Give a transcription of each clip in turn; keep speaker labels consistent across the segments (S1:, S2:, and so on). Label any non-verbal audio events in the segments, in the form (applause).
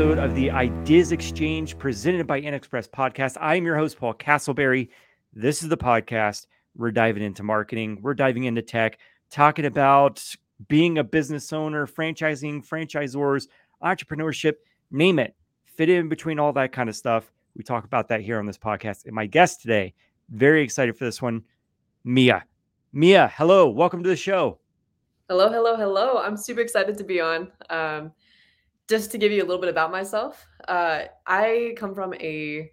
S1: episode of the Ideas Xchange presented by InXpress Podcast. I am your host, Paul Castleberry. This is the podcast. We're diving into marketing, we're diving into tech, talking about being a business owner, franchising, franchisors, entrepreneurship, name it, fit in between all that kind of stuff. We talk about that here on this podcast. And my guest today, very excited for this one, Mia. Mia, hello, welcome to the show.
S2: Hello, hello, hello. I'm super excited to be on. Um, just to give you a little bit about myself, uh, I come from a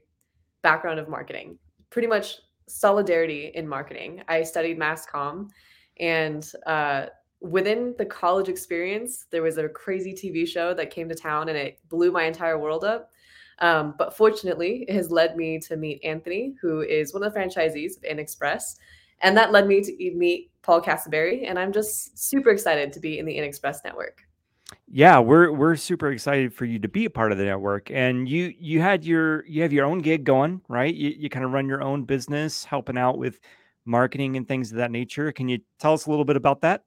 S2: background of marketing, pretty much solidarity in marketing. I studied mass comm, and uh, within the college experience, there was a crazy TV show that came to town and it blew my entire world up. Um, but fortunately, it has led me to meet Anthony, who is one of the franchisees of InXpress. And that led me to meet Paul Castleberry. And I'm just super excited to be in the InXpress network
S1: yeah we're we're super excited for you to be a part of the network and you you had your you have your own gig going right? You, you kind of run your own business helping out with marketing and things of that nature. Can you tell us a little bit about that?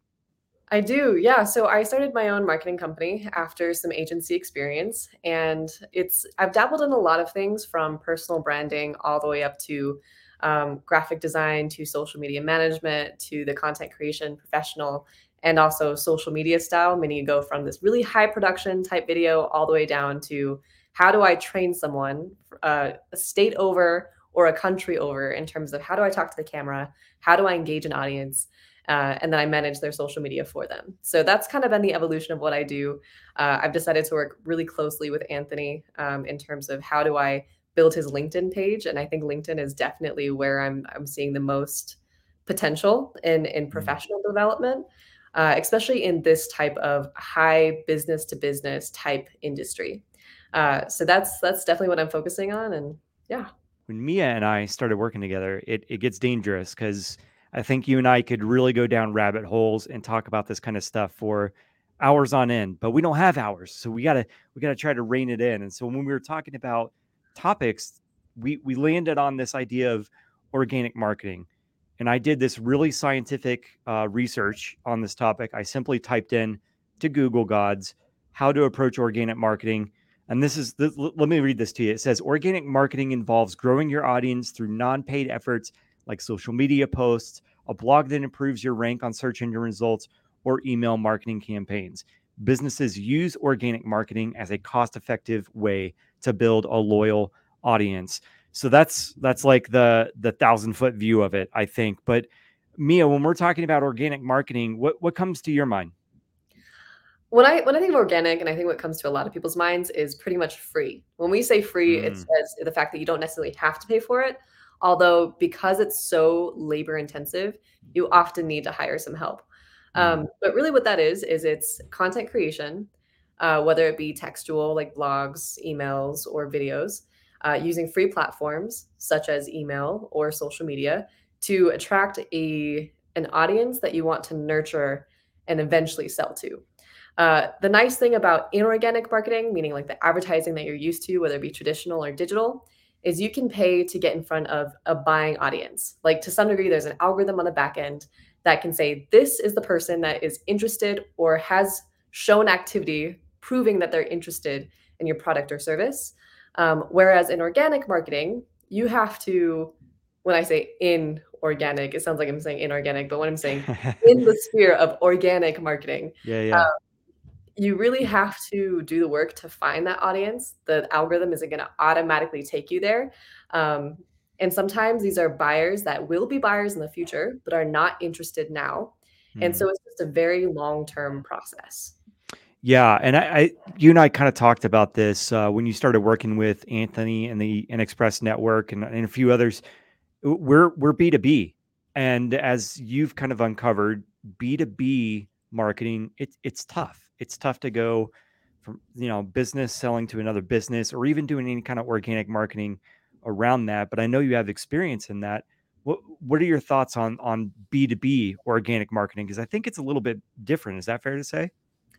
S2: I do yeah. So i started my own marketing company after some agency experience and it's i've dabbled in a lot of things from personal branding all the way up to um, graphic design to social media management to the content creation professional and also social media style, meaning you go from this really high production type video all the way down to how do I train someone uh, a state over or a country over in terms of how do I talk to the camera, how do I engage an audience, uh, and then I manage their social media for them. So that's kind of been the evolution of what I do. Uh, I've decided to work really closely with Anthony um, in terms of how do I build his LinkedIn page, and I think LinkedIn is definitely where I'm I'm seeing the most potential in in mm-hmm. professional development uh, especially in this type of high business to business type industry. Uh, so that's that's definitely what I'm focusing on, and yeah.
S1: When Mia and I started working together, it it gets dangerous because I think you and I could really go down rabbit holes and talk about this kind of stuff for hours on end, but we don't have hours, so we gotta we gotta try to rein it in. And so when we were talking about topics, we we landed on this idea of organic marketing and I did this really scientific uh, research on this topic. I simply typed in to Google Gods how to approach organic marketing. And this is, this, let me read this to you. It says organic marketing involves growing your audience through non paid efforts like social media posts, a blog that improves your rank on search engine results, or email marketing campaigns. Businesses use organic marketing as a cost effective way to build a loyal audience. So that's that's like the the thousand foot view of it, I think. But Mia, when we're talking about organic marketing, what what comes to your mind?
S2: When I when I think of organic, and I think what comes to a lot of people's minds is pretty much free. When we say free, mm. it says the fact that you don't necessarily have to pay for it. Although because it's so labor intensive, you often need to hire some help. Mm. Um, but really, what that is is it's content creation, uh, whether it be textual like blogs, emails, or videos uh, using free platforms such as email or social media to attract a an audience that you want to nurture and eventually sell to. Uh, the nice thing about inorganic marketing, meaning like the advertising that you're used to, whether it be traditional or digital, is you can pay to get in front of a buying audience. Like to some degree, there's an algorithm on the back end that can say this is the person that is interested or has shown activity proving that they're interested in your product or service. Um, whereas in organic marketing, you have to, when I say in organic, it sounds like I'm saying inorganic, but what I'm saying in the (laughs) sphere of organic marketing,
S1: yeah, yeah. Um,
S2: you really have to do the work to find that audience. The algorithm isn't going to automatically take you there. Um, and sometimes these are buyers that will be buyers in the future, but are not interested now. Mm. And so hmm. it's just a very long term process.
S1: Yeah, and I, I, you and I kind of talked about this uh, when you started working with Anthony and the InXpress Network and, and a few others. We're we're B two B, and as you've kind of uncovered, B two B marketing it's it's tough. It's tough to go from you know business selling to another business or even doing any kind of organic marketing around that. But I know you have experience in that. What what are your thoughts on on B two B organic marketing? Because I think it's a little bit different. Is that fair to say?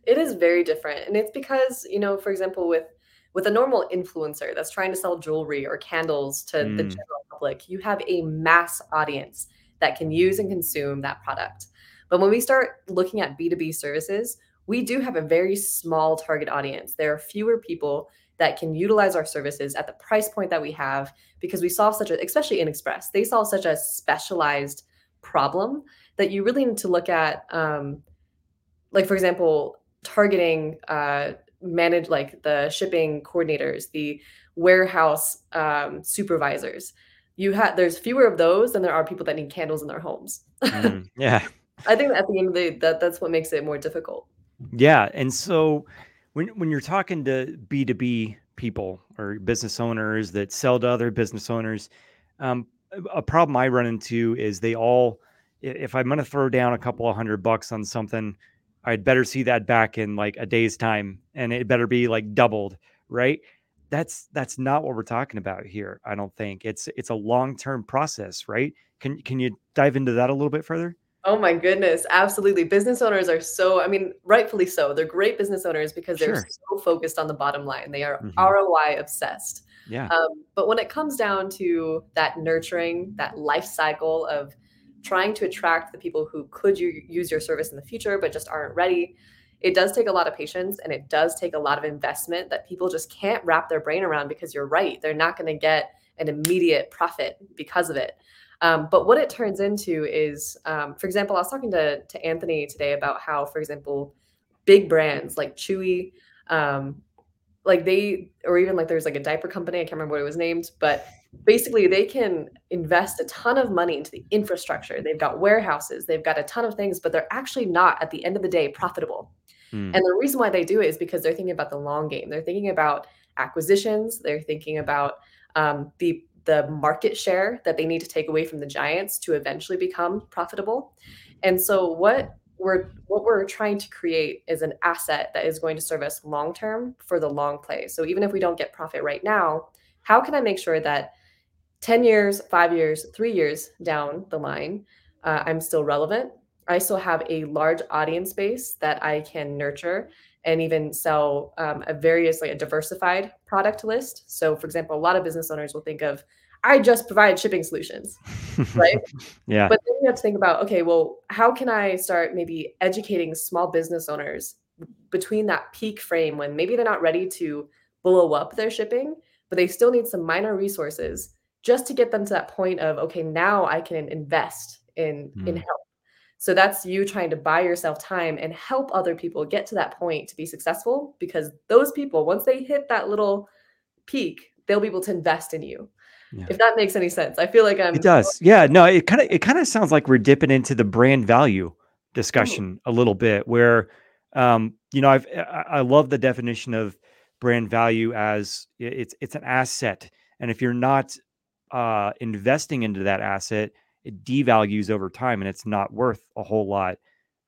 S2: It is very different. And it's because, you know, for example, with with a normal influencer that's trying to sell jewelry or candles to mm. the general public, you have a mass audience that can use and consume that product. But when we start looking at B2B services, we do have a very small target audience. There are fewer people that can utilize our services at the price point that we have because we solve such a, especially InXpress, they solve such a specialized problem that you really need to look at, um, like, for example, targeting uh, manage like the shipping coordinators, the warehouse um, supervisors. You had there's fewer of those than there are people that need candles in their homes.
S1: Mm, (laughs) yeah.
S2: I think at the end of the day, that that's what makes it more difficult.
S1: Yeah, and so when when you're talking to B2B people or business owners that sell to other business owners, um, a problem I run into is they all, if I'm going to throw down a couple of hundred bucks on something, I'd better see that back in like a day's time, and it better be like doubled, right? That's that's not what we're talking about here. I don't think it's it's a long term process, right? Can can you dive into that a little bit further?
S2: Oh my goodness, absolutely. Business owners are so, I mean, rightfully so. They're great business owners because they're
S1: Sure.
S2: so focused on the bottom line. They are
S1: hmm
S2: ROI obsessed.
S1: Yeah.
S2: Um, but when it comes down to that nurturing, that life cycle of trying to attract the people who could u- use your service in the future but just aren't ready, it does take a lot of patience and it does take a lot of investment that people just can't wrap their brain around because you're right. They're not going to get an immediate profit because of it. Um, but what it turns into is, um, for example, I was talking to, to Anthony today about how, for example, big brands like Chewy, um, like they, or even like there's like a diaper company, I can't remember what it was named, but basically they can invest a ton of money into the infrastructure. They've got warehouses, they've got a ton of things, but they're actually not at the end of the day profitable.
S1: Mm,
S2: And the reason why they do it is because they're thinking about the long game. They're thinking about acquisitions. They're thinking about um, the the market share that they need to take away from the giants to eventually become profitable. And so what we're what we're trying to create is an asset that is going to serve us long term for the long play. So even if we don't get profit right now, how can I make sure that 10 years, five years, three years down the line, uh, I'm still relevant. I still have a large audience base that I can nurture and even sell um, a various, like a diversified product list. So, for example, a lot of business owners will think of, I just provide shipping solutions, right? (laughs)
S1: yeah.
S2: But then you have to think about, okay, well, how can I start maybe educating small business owners between that peak frame when maybe they're not ready to blow up their shipping, but they still need some minor resources just to get them to that point of, okay, now I can invest in in
S1: Mm,
S2: help. So that's you trying to buy yourself time and help other people get to that point to be successful because those people, once they hit that little peak, they'll be able to invest in you.
S1: yeah.
S2: If that makes any sense. I feel like I'm It
S1: does. Yeah. No, it kind of it kind of sounds like we're dipping into the brand value
S2: Mhm.
S1: discussion a little bit where um, you know, I've I, I love the definition of brand value as it's it's an asset. And if you're not uh investing into that asset, it devalues over time and it's not worth a whole lot.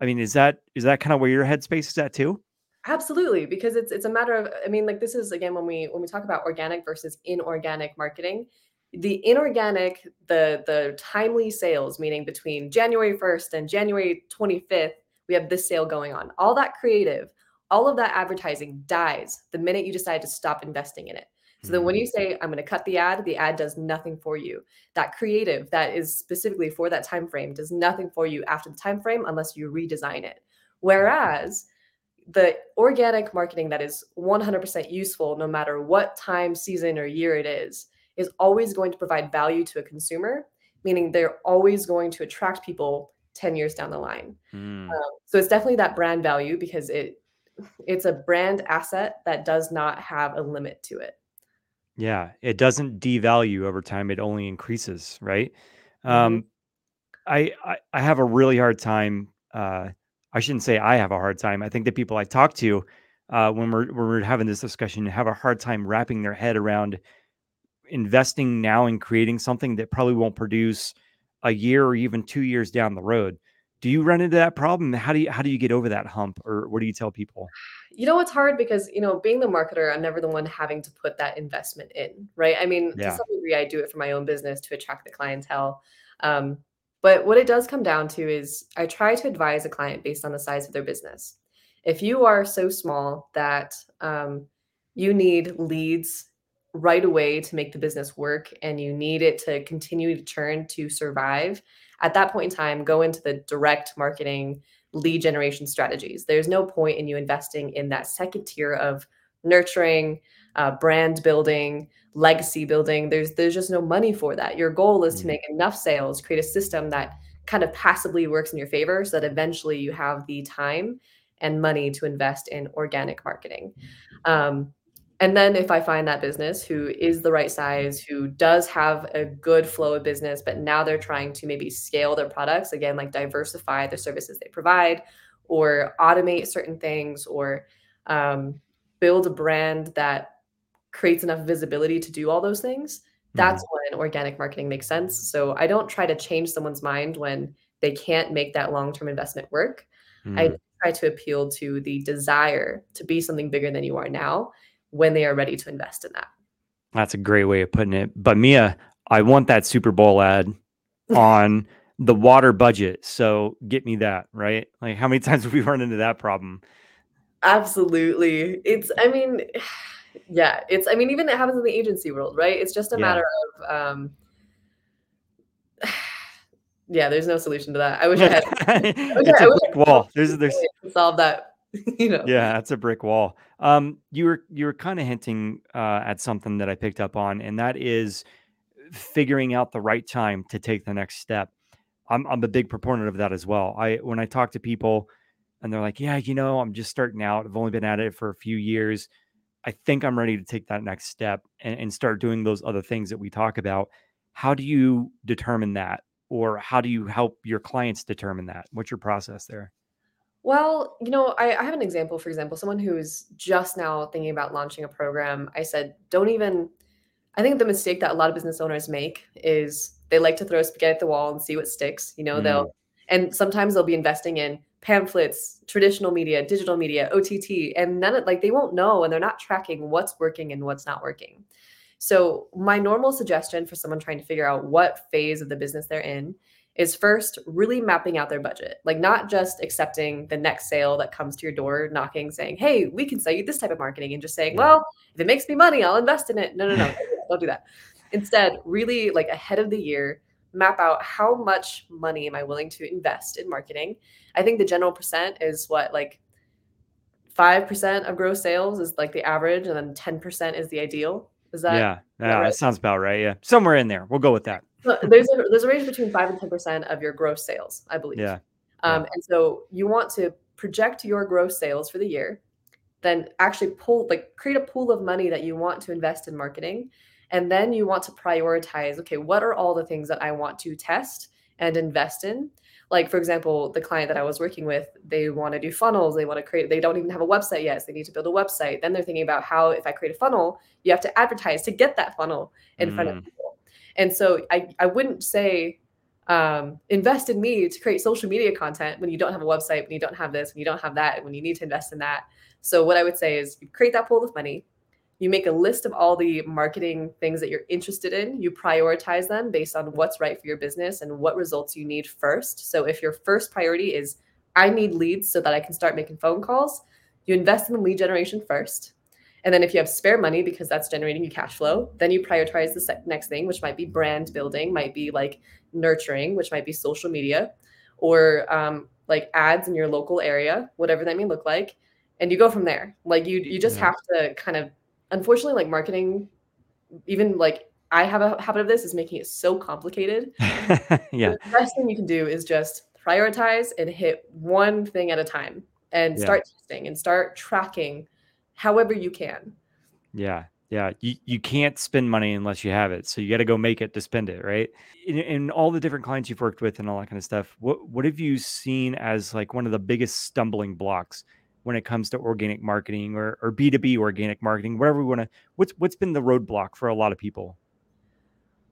S1: I mean, is that is that kind of where your headspace is at too?
S2: Absolutely, because it's it's a matter of I mean, like this is again when we when we talk about organic versus inorganic marketing, the inorganic, the the timely sales, meaning between January 1st and January 25th, we have this sale going on. All that creative, all of that advertising dies the minute you decide to stop investing in it. So then when
S1: Mm,
S2: you say I'm going to cut the ad, the ad does nothing for you. That creative that is specifically for that time frame does nothing for you after the time frame unless you redesign it. Whereas the organic marketing that is 100% useful no matter what time, season, or year it is, is always going to provide value to a consumer, meaning they're always going to attract people 10 years down the line.
S1: mm.
S2: Um, so it's definitely that brand value because it it's a brand asset that does not have a limit to it.
S1: Yeah, it doesn't devalue over time, it only increases, right?
S2: Mhm.
S1: Um, I, I I have a really hard time. Uh, I shouldn't say I have a hard time. I think the people I talk to uh, when we're when we're having this discussion have a hard time wrapping their head around investing now in creating something that probably won't produce a year or even two years down the road. Do you run into that problem? How do you how do you get over that hump, or what do you tell people?
S2: You know, it's hard because, you know, being the marketer, I'm never the one having to put that investment in, right? I mean, to some degree, I do it for my own business to attract the clientele. Um, but what it does come down to is I try to advise a client based on the size of their business. If you are so small that um, you need leads right away to make the business work and you need it to continue to churn to survive, at that point in time, go into the direct marketing lead generation strategies. There's no point in you investing in that second tier of nurturing, uh, brand building, legacy building. There's there's just no money for that. Your goal is to mm. make enough sales, create a system that kind of passively works in your favor so that eventually you have the time and money to invest in organic marketing. Um, and then if I find that business who is the right size, who does have a good flow of business, but now they're trying to maybe scale their products again, like diversify the services they provide or automate certain things or um, build a brand that creates enough visibility to do all those things, that's mm-hmm. when organic marketing makes sense. So I don't try to change someone's mind when they can't make that long term investment work. Mm-hmm. I try to appeal to the desire to be something bigger than you are now when they are ready to invest in that.
S1: That's a great way of putting it. But Mia, I want that Super Bowl ad (laughs) on the water budget. So get me that, right? Like how many (laughs) times have we run into that problem?
S2: Absolutely. It's, I mean, (sighs) yeah, it's, I mean, even it happens in the agency world, right? It's just a yeah. matter of, um, (sighs) yeah, there's no solution to that. I wish I had. (laughs) I wish
S1: I, wall. There's, there's,
S2: solve that (laughs) you know.
S1: Yeah, that's a brick wall. Um, you were you were kind of hinting uh, at something that I picked up on, and that is figuring out the right time to take the next step. I'm I'm a big proponent of that as well. I when I talk to people and they're like, "Yeah, you know, I'm just starting out. I've only been at it for a few years. I think I'm ready to take that next step and, and start doing those other things that we talk about." How do you determine that, or how do you help your clients determine that? What's your process there?
S2: Well, you know, I, I have an example, for example, someone who's just now thinking about launching a program. I said, don't even, I think the mistake that a lot of business owners make is they like to throw spaghetti at the wall and see what sticks. You know, mm. they'll, and sometimes they'll be investing in pamphlets, traditional media, digital media, OTT, and none of like they won't know and they're not tracking what's working and what's not working. So, my normal suggestion for someone trying to figure out what phase of the business they're in is first really mapping out their budget, like not just accepting the next sale that comes to your door knocking, saying, Hey, we can sell you this type of marketing, and just saying, Well, if it makes me money, I'll invest in it. No, no, no, (laughs) (laughs) don't do that. Instead, really like ahead of the year, map out how much money am I willing to invest in marketing. I think the general percent is what, like 5% of gross sales is like the average, and then 10% is the ideal. Is that?
S1: Yeah, yeah, that, right? that sounds about right. Yeah, somewhere in there. We'll go with that
S2: there's a there's a range between five and ten percent of your gross sales, I believe.
S1: Yeah.
S2: Um, yeah. And so you want to project your gross sales for the year, then actually pull like create a pool of money that you want to invest in marketing, and then you want to prioritize. Okay, what are all the things that I want to test and invest in? Like for example, the client that I was working with, they want to do funnels. They want to create. They don't even have a website yet, so they need to build a website. Then they're thinking about how if I create a funnel, you have to advertise to get that funnel in mm. front of mm. people and so I, I wouldn't say um, invest in me to create social media content when you don't have a website, when you don't have this, when you don't have that, when you need to invest in that. So what I would say is you create that pool of money. You make a list of all the marketing things that you're interested in. You prioritize them based on what's right for your business and what results you need first. So if your first priority is I need leads so that I can start making phone calls, you invest in the lead generation first. And then if you have spare money because that's generating you cash flow, then you prioritize the next thing, which might be brand building, might be like nurturing, which might be social media, or um, like ads in your local area, whatever that may look like, and you go from there. Like you, you just yeah. have to kind of, unfortunately, like marketing, even like I have a habit of this is making it so complicated. (laughs)
S1: yeah.
S2: The best thing you can do is just prioritize and hit one thing at a time and start yeah. testing and start tracking however you can.
S1: Yeah. Yeah. You, you can't spend money unless you have it. So you got to go make it to spend it. Right. In, in all the different clients you've worked with and all that kind of stuff, what, what have you seen as like one of the biggest stumbling blocks when it comes to organic marketing or, or B2B organic marketing, wherever we want to, what's, what's been the roadblock for a lot of people?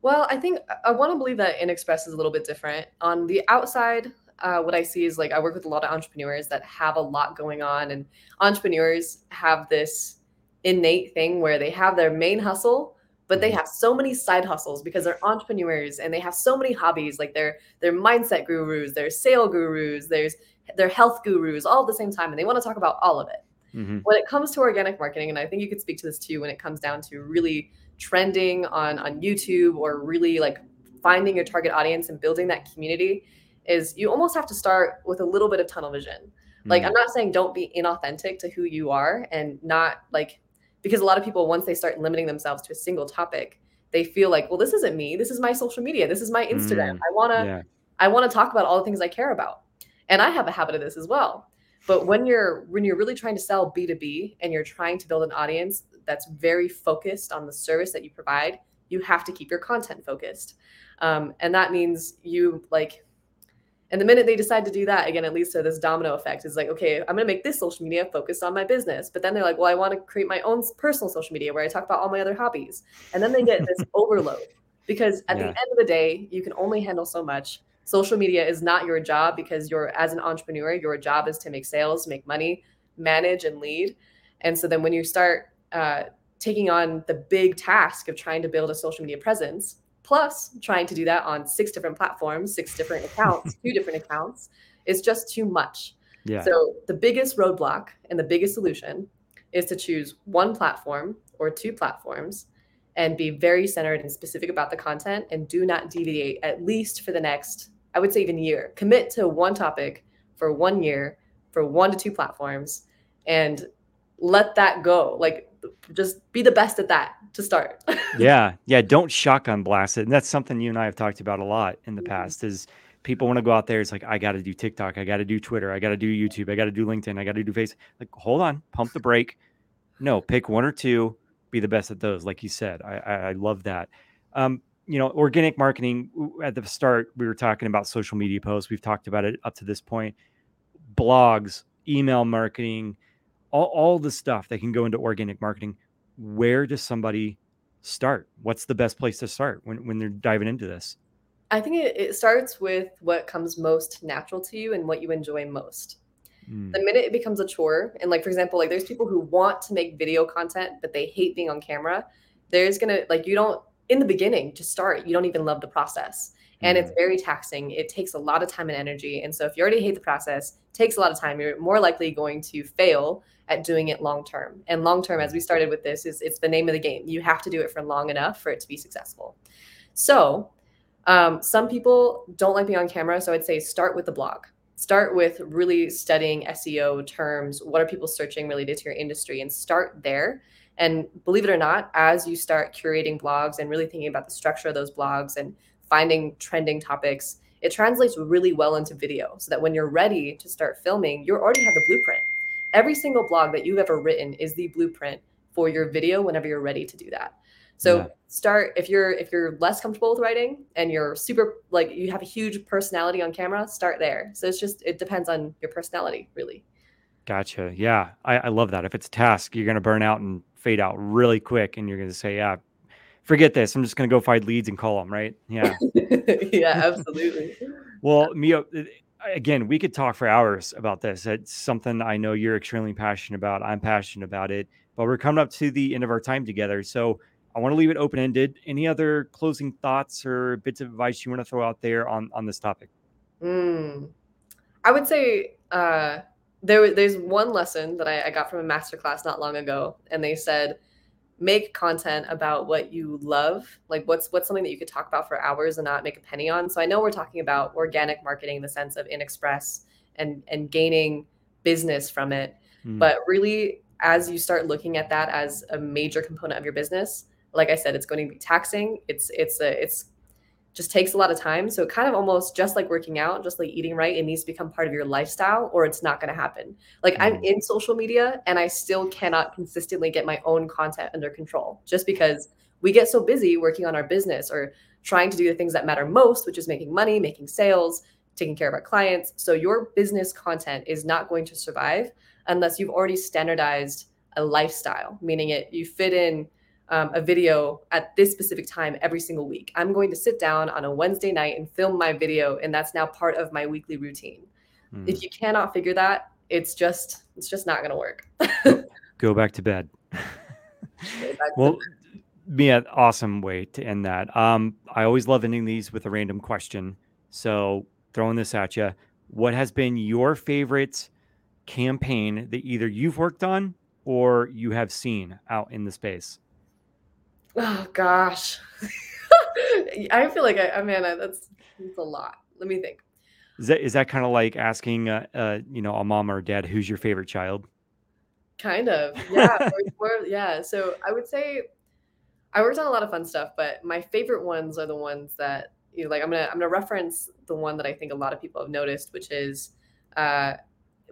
S2: Well, I think I want to believe that InXpress is a little bit different. On the outside, uh, what I see is like I work with a lot of entrepreneurs that have a lot going on, and entrepreneurs have this innate thing where they have their main hustle, but they mm-hmm. have so many side hustles because they're entrepreneurs and they have so many hobbies. Like they're they're mindset gurus, they're sale gurus, there's they're health gurus, all at the same time, and they want to talk about all of it. Mm-hmm. When it comes to organic marketing, and I think you could speak to this too, when it comes down to really trending on on YouTube or really like finding your target audience and building that community is you almost have to start with a little bit of tunnel vision. Like, mm. I'm not saying don't be inauthentic to who you are and not like because a lot of people once they start limiting themselves to a single topic they feel like well this isn't me. This is my social media. This is my instagram.
S1: Mm,
S2: i want to
S1: yeah.
S2: i want to talk about all the things i care about. And i have a habit of this as well. But when you're when you're really trying to sell b2b and you're trying to build an audience that's very focused on the service that you provide you have to keep your content focused. Um, and that means you like and the minute they decide to do that, again, it leads to this domino effect. It's like, okay, I'm going to make this social media focused on my business. But then they're like, well, I want to create my own personal social media where I talk about all my other hobbies. And then they get this (laughs) overload because at the end of the day, you can only handle so much. Social media is not your job because you're, as an entrepreneur, your job is to make sales, make money, manage, and lead. And so then when you start uh, taking on the big task of trying to build a social media presence, plus trying to do that on six different platforms, six different accounts, (laughs) two different accounts, is just too much.
S1: Yeah.
S2: So the biggest roadblock and the biggest solution is to choose one platform or two platforms and be very centered and specific about the content and do not deviate at least for the next, I would say even year. Commit to one topic for one year for one to two platforms and let that go. Like just be the best at that to start. (laughs)
S1: yeah yeah don't shotgun blast it and that's something you and i have talked about a lot in the
S2: Mhm.
S1: past is people want to go out there it's like i got to do tiktok i got to do twitter i got to do youtube i got to do linkedin i got to do face like hold on pump the brake no pick one or two be the best at those like you said i i, I love that um you know organic marketing at the start we were talking about social media posts we've talked about it up to this point blogs email marketing all, all the stuff that can go into organic marketing where does somebody start what's the best place to start when, when they're diving into this
S2: I think it, it starts with what comes most natural to you and what you enjoy most.
S1: Mm,
S2: The minute it becomes a chore, and like for example, like there's people who want to make video content, but they hate being on camera. There's gonna like you don't in the beginning to start, you don't even love the process. And it's
S1: mm,
S2: very taxing. It takes a lot of time and energy. And so if you already hate the process, it takes a lot of time, you're more likely going to fail at doing it long term. And long term, as we started with this, is it's the name of the game. You have to do it for long enough for it to be successful. So um, some people don't like being on camera, so I'd say start with the blog. Start with really studying SEO terms. What are people searching related to your industry? And start there. And believe it or not, as you start curating blogs and really thinking about the structure of those blogs and finding trending topics, it translates really well into video so that when you're ready to start filming, you already have the blueprint. Every single blog that you've ever written is the blueprint for your video whenever you're ready to do that. So
S1: Yeah.
S2: start if you're if you're less comfortable with writing and you're super like you have a huge personality on camera, start there. So it's just it depends on your personality, really.
S1: gotcha yeah I, I love that if it's a task you're going to burn out and fade out really quick and you're going to say yeah forget this i'm just going to go find leads and call them right yeah (laughs)
S2: yeah, absolutely.
S1: Well, Mio, uh, again, we could talk for hours about this. It's something I know you're extremely passionate about. I'm passionate about it, but we're coming up to the end of our time together. So I want to leave it open ended. Any other closing thoughts or bits of advice you want to throw out there on, on this topic?
S2: Mm. I would say uh, there there's one lesson that I, I got from a master class not long ago, and they said make content about what you love, like what's what's something that you could talk about for hours and not make a penny on. So I know we're talking about organic marketing in the sense of InXpress and and gaining business from it,
S1: Mm,
S2: but really as you start looking at that as a major component of your business, like I said, it's going to be taxing. It's it's a it's just takes a lot of time. So it kind of almost just like working out, just like eating right, it needs to become part of your lifestyle or it's not going to happen. Like I'm
S1: Mm.
S2: in social media and I still cannot consistently get my own content under control just because we get so busy working on our business or trying to do the things that matter most, which is making money, making sales, taking care of our clients. So your business content is not going to survive unless you've already standardized a lifestyle, meaning it you fit in um, a video at this specific time every single week. I'm going to sit down on a Wednesday night and film my video, and that's now part of my weekly routine.
S1: mm.
S2: If you cannot figure that, it's just it's just not going to work. (laughs)
S1: Go back to bed.
S2: Back
S1: well, Mia, awesome way to end that. Um, I always love ending these with a random question. So throwing this at you, what has been your favorite campaign that either you've worked on or you have seen out in the space?
S2: Oh gosh, (laughs) I feel like I, I mean I- that's that's a lot. Let me think.
S1: Is that is that kind of like asking, uh, uh, you know, a mom or a dad who's your favorite child?
S2: Kind of, yeah. (laughs) yeah. So I would say I worked on a lot of fun stuff, but my favorite ones are the ones that you know, like I'm gonna I'm gonna reference the one that I think a lot of people have noticed, which is uh,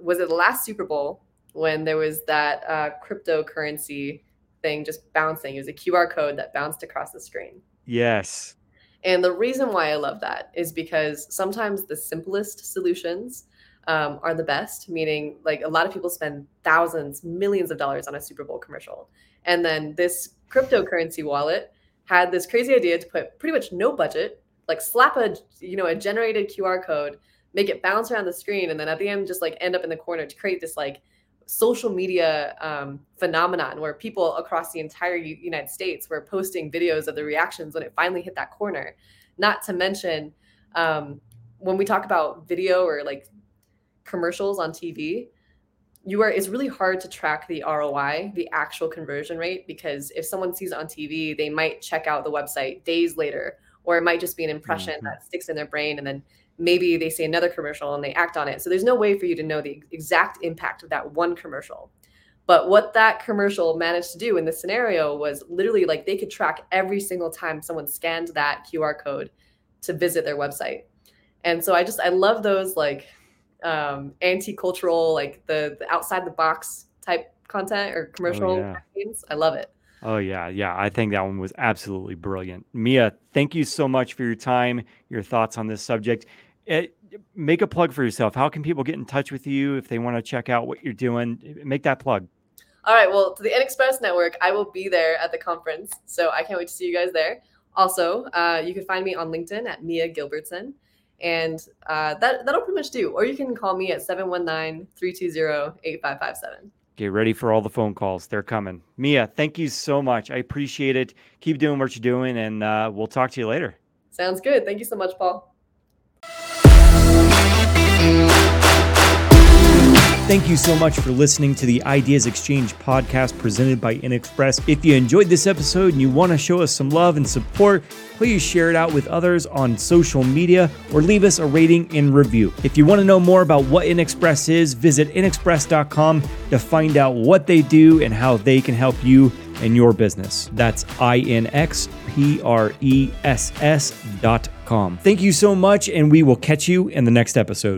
S2: was it the last Super Bowl when there was that uh, cryptocurrency thing just bouncing? It was a QR code that bounced across the screen.
S1: Yes.
S2: And the reason why I love that is because sometimes the simplest solutions um, are the best, meaning like a lot of people spend thousands, millions of dollars on a Super Bowl commercial. And then this cryptocurrency wallet had this crazy idea to put pretty much no budget, like slap a you know a generated QR code, make it bounce around the screen, and then at the end just like end up in the corner to create this like social media um, phenomenon where people across the entire U- United States were posting videos of the reactions when it finally hit that corner. Not to mention um, when we talk about video or like commercials on TV, you are it's really hard to track the ROI, the actual conversion rate, because if someone sees it on TV, they might check out the website days later, or it might just be an impression mm-hmm. that sticks in their brain and then maybe they see another commercial and they act on it. So there's no way for you to know the exact impact of that one commercial. But what that commercial managed to do in this scenario was literally like they could track every single time someone scanned that QR code to visit their website. And so I just I love those like um, anti-cultural, like the, the outside the box type content or commercial oh, yeah. campaigns. I love it.
S1: Oh yeah, yeah. I think that one was absolutely brilliant. Mia, thank you so much for your time, your thoughts on this subject. It, eh, make a plug for yourself. How can people get in touch with you if they want to check out what you're doing? Make that plug.
S2: All right. Well, to the InXpress Network, I will be there at the conference, so I can't wait to see you guys there. Also, uh, you can find me on LinkedIn at Mia Gilbertson. And uh, that, that'll pretty much do. Or you can call me at 719 320 8557.
S1: Get ready for all the phone calls. They're coming. Mia, thank you so much. I appreciate it. Keep doing what you're doing, and uh, we'll talk to you later.
S2: Sounds good. Thank you so much, Paul.
S1: Thank you so much for listening to the Ideas Xchange podcast presented by InXpress. If you enjoyed this episode and you want to show us some love and support, please share it out with others on social media or leave us a rating and review. If you want to know more about what InXpress is, visit inxpress.com to find out what they do and how they can help you and your business. That's I N X P R E S S dot com. Thank you so much, and we will catch you in the next episode.